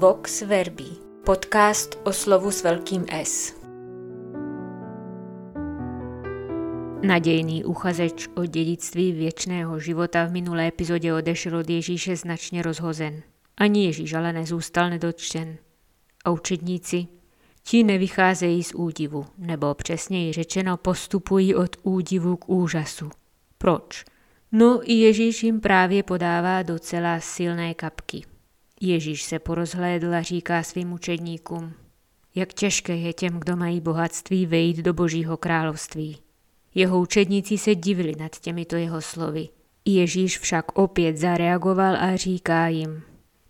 Vox Verbi, podcast o slovu s velkým S. Nadějný uchazeč o dědictví věčného života v minulé epizodě odešel od Ježíše značně rozhozen. Ani Ježíš ale nezůstal nedotčen. A učedníci, ti nevycházejí z údivu, nebo přesněji řečeno postupují od údivu k úžasu. Proč? No i Ježíš jim právě podává docela silné kapky. Ježíš se porozhlédl a říká svým učedníkům, jak těžké je těm, kdo mají bohatství, vejít do božího království. Jeho učedníci se divili nad těmito jeho slovy. Ježíš však opět zareagoval a říká jim,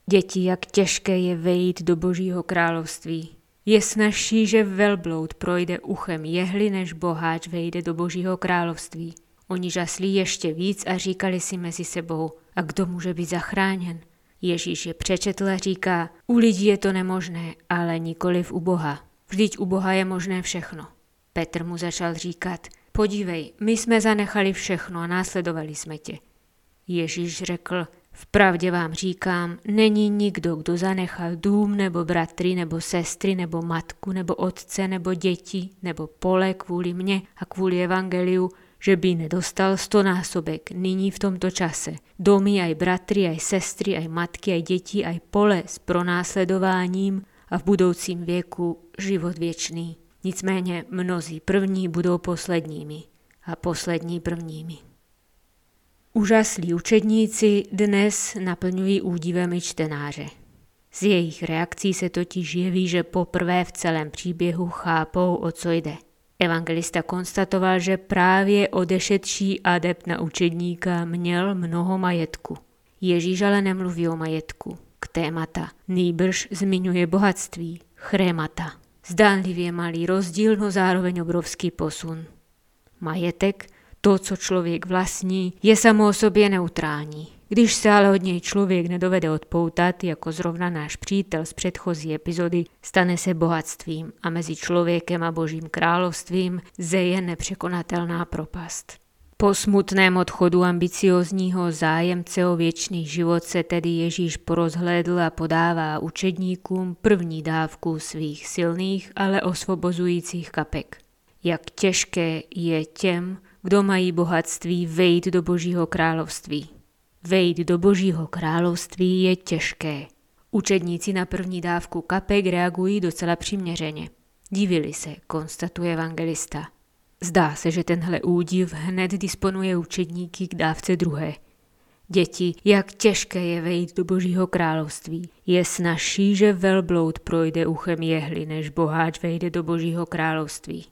děti, jak těžké je vejít do božího království. Je snažší, že velbloud projde uchem jehly, než boháč vejde do božího království. Oni žaslí ještě víc a říkali si mezi sebou, a kdo může být zachráněn? Ježíš je přečetl a říká, u lidí je to nemožné, ale nikoliv u Boha. Vždyť u Boha je možné všechno. Petr mu začal říkat, podívej, my jsme zanechali všechno a následovali jsme tě. Ježíš řekl, Vpravdě vám říkám, není nikdo, kdo zanechal dům nebo bratry nebo sestry nebo matku nebo otce nebo děti nebo pole kvůli mně a kvůli evangeliu, že by nedostal stonásobek nyní v tomto čase. Domy aj bratry, aj sestry, aj matky, aj děti, aj pole s pronásledováním a v budoucím věku život věčný. Nicméně mnozí první budou posledními a poslední prvními. Úžaslí učedníci dnes naplňují údivem čtenáře. Z jejich reakcí se totiž jeví, že poprvé v celém příběhu chápou, o co jde – Evangelista konstatoval, že právě odešetší adept na učedníka měl mnoho majetku. Ježíš ale nemluví o majetku, k témata. Nýbrž zmiňuje bohatství, chrémata. Zdánlivě malý rozdíl, no zároveň obrovský posun. Majetek, to, co člověk vlastní, je samo o sobě neutrální. Když se ale od něj člověk nedovede odpoutat, jako zrovna náš přítel z předchozí epizody, stane se bohatstvím a mezi člověkem a božím královstvím zeje nepřekonatelná propast. Po smutném odchodu ambiciozního zájemce o věčný život se tedy Ježíš porozhlédl a podává učedníkům první dávku svých silných, ale osvobozujících kapek. Jak těžké je těm, kdo mají bohatství, vejít do Božího království. Vejít do božího království je těžké. Učedníci na první dávku kapek reagují docela přiměřeně. Divili se, konstatuje evangelista. Zdá se, že tenhle údiv hned disponuje učedníky k dávce druhé. Děti, jak těžké je vejít do božího království. Je snažší, že velbloud projde uchem jehly, než boháč vejde do božího království.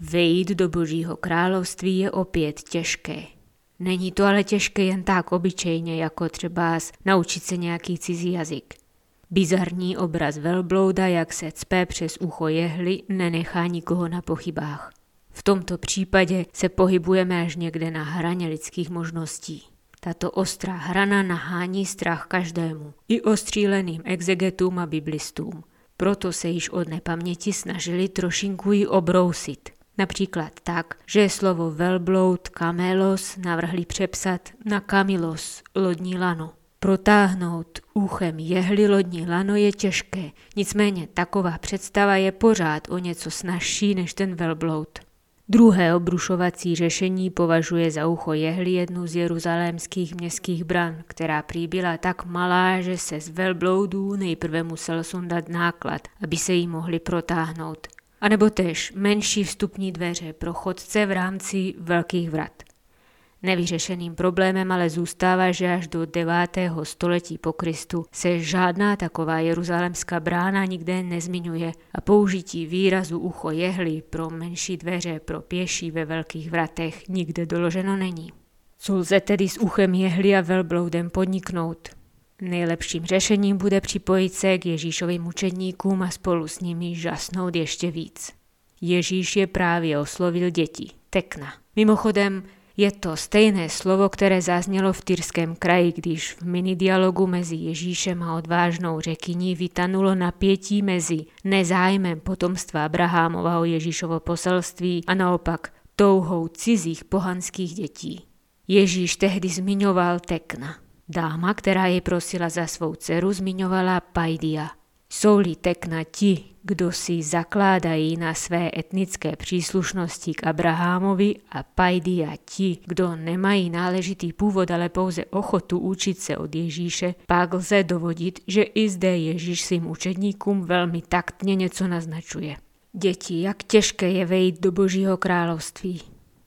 Vejít do božího království je opět těžké. Není to ale těžké jen tak obyčejně, jako třeba naučit se nějaký cizí jazyk. Bizarní obraz velblouda, jak se cpe přes ucho jehly, nenechá nikoho na pochybách. V tomto případě se pohybujeme až někde na hraně lidských možností. Tato ostrá hrana nahání strach každému, i ostříleným exegetům a biblistům. Proto se již od nepaměti snažili trošinku ji obrousit. Například tak, že slovo velbloud kamelos navrhli přepsat na kamilos, lodní lano. Protáhnout uchem jehly lodní lano je těžké, nicméně taková představa je pořád o něco snažší než ten velbloud. Druhé obrušovací řešení považuje za ucho jehly jednu z jeruzalémských městských bran, která prý byla tak malá, že se z velbloudů nejprve musel sundat náklad, aby se jí mohli protáhnout anebo tež menší vstupní dveře pro chodce v rámci velkých vrat. Nevyřešeným problémem ale zůstává, že až do 9. století po Kristu se žádná taková jeruzalemská brána nikde nezmiňuje a použití výrazu ucho jehly pro menší dveře pro pěší ve velkých vratech nikde doloženo není. Co lze tedy s uchem jehly a velbloudem podniknout? Nejlepším řešením bude připojit se k Ježíšovým učedníkům a spolu s nimi žasnout ještě víc. Ježíš je právě oslovil děti, tekna. Mimochodem, je to stejné slovo, které zaznělo v Tyrském kraji, když v minidialogu mezi Ježíšem a odvážnou řekyní vytanulo napětí mezi nezájmem potomstva Abrahámova o Ježíšovo poselství a naopak touhou cizích pohanských dětí. Ježíš tehdy zmiňoval tekna. Dáma, která jej prosila za svou dceru, zmiňovala Paidia. Jsou-li tekna ti, kdo si zakládají na své etnické příslušnosti k Abrahamovi a pajdy a ti, kdo nemají náležitý původ, ale pouze ochotu učit se od Ježíše, pak lze dovodit, že i zde Ježíš svým učedníkům velmi taktně něco naznačuje. Děti, jak těžké je vejít do Božího království.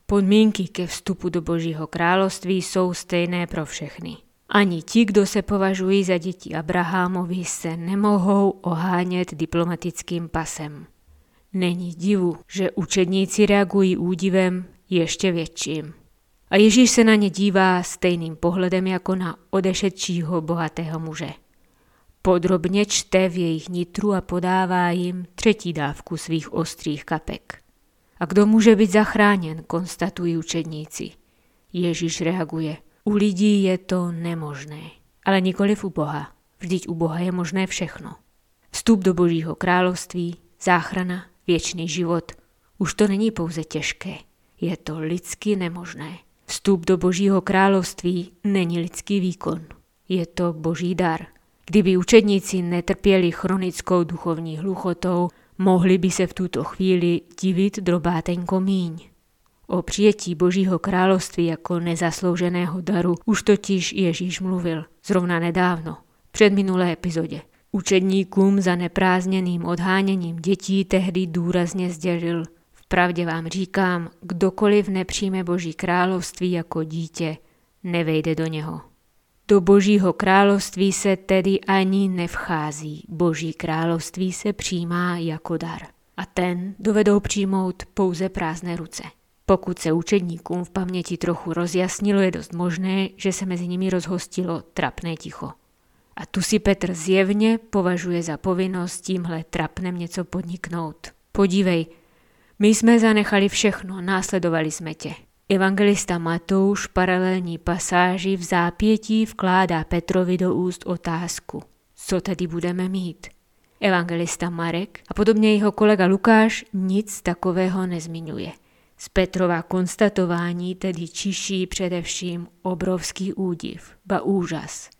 Podmínky ke vstupu do Božího království jsou stejné pro všechny. Ani ti, kdo se považují za děti Abrahamovi, se nemohou ohánět diplomatickým pasem. Není divu, že učedníci reagují údivem ještě větším. A Ježíš se na ně dívá stejným pohledem jako na odešetčího bohatého muže. Podrobně čte v jejich nitru a podává jim třetí dávku svých ostrých kapek. A kdo může být zachráněn, konstatují učedníci. Ježíš reaguje – u lidí je to nemožné, ale nikoliv u Boha. Vždyť u Boha je možné všechno. Vstup do Božího království, záchrana, věčný život. Už to není pouze těžké, je to lidsky nemožné. Vstup do Božího království není lidský výkon, je to Boží dar. Kdyby učedníci netrpěli chronickou duchovní hluchotou, mohli by se v tuto chvíli divit drobátenko míň. O přijetí Božího království jako nezaslouženého daru už totiž Ježíš mluvil, zrovna nedávno, před minulé epizodě. Učedníkům za neprázdněným odháněním dětí tehdy důrazně sdělil, vpravdě vám říkám, kdokoliv nepřijme Boží království jako dítě, nevejde do něho. Do Božího království se tedy ani nevchází, Boží království se přijímá jako dar. A ten dovedou přijmout pouze prázdné ruce. Pokud se učedníkům v paměti trochu rozjasnilo, je dost možné, že se mezi nimi rozhostilo trapné ticho. A tu si Petr zjevně považuje za povinnost tímhle trapnem něco podniknout. Podívej, my jsme zanechali všechno, následovali jsme tě. Evangelista Matouš paralelní pasáži v zápětí vkládá Petrovi do úst otázku. Co tedy budeme mít? Evangelista Marek a podobně jeho kolega Lukáš nic takového nezmiňuje – z Petrova konstatování tedy čiší především obrovský údiv, ba úžas.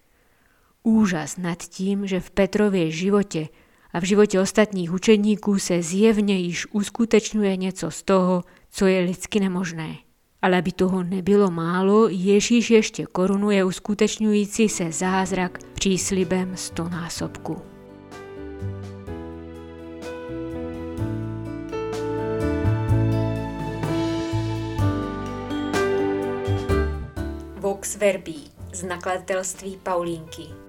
Úžas nad tím, že v Petrově životě a v životě ostatních učedníků se zjevně již uskutečňuje něco z toho, co je lidsky nemožné. Ale aby toho nebylo málo, Ježíš ještě korunuje uskutečňující se zázrak příslibem stonásobku. Vox Verbi z nakladatelství Paulínky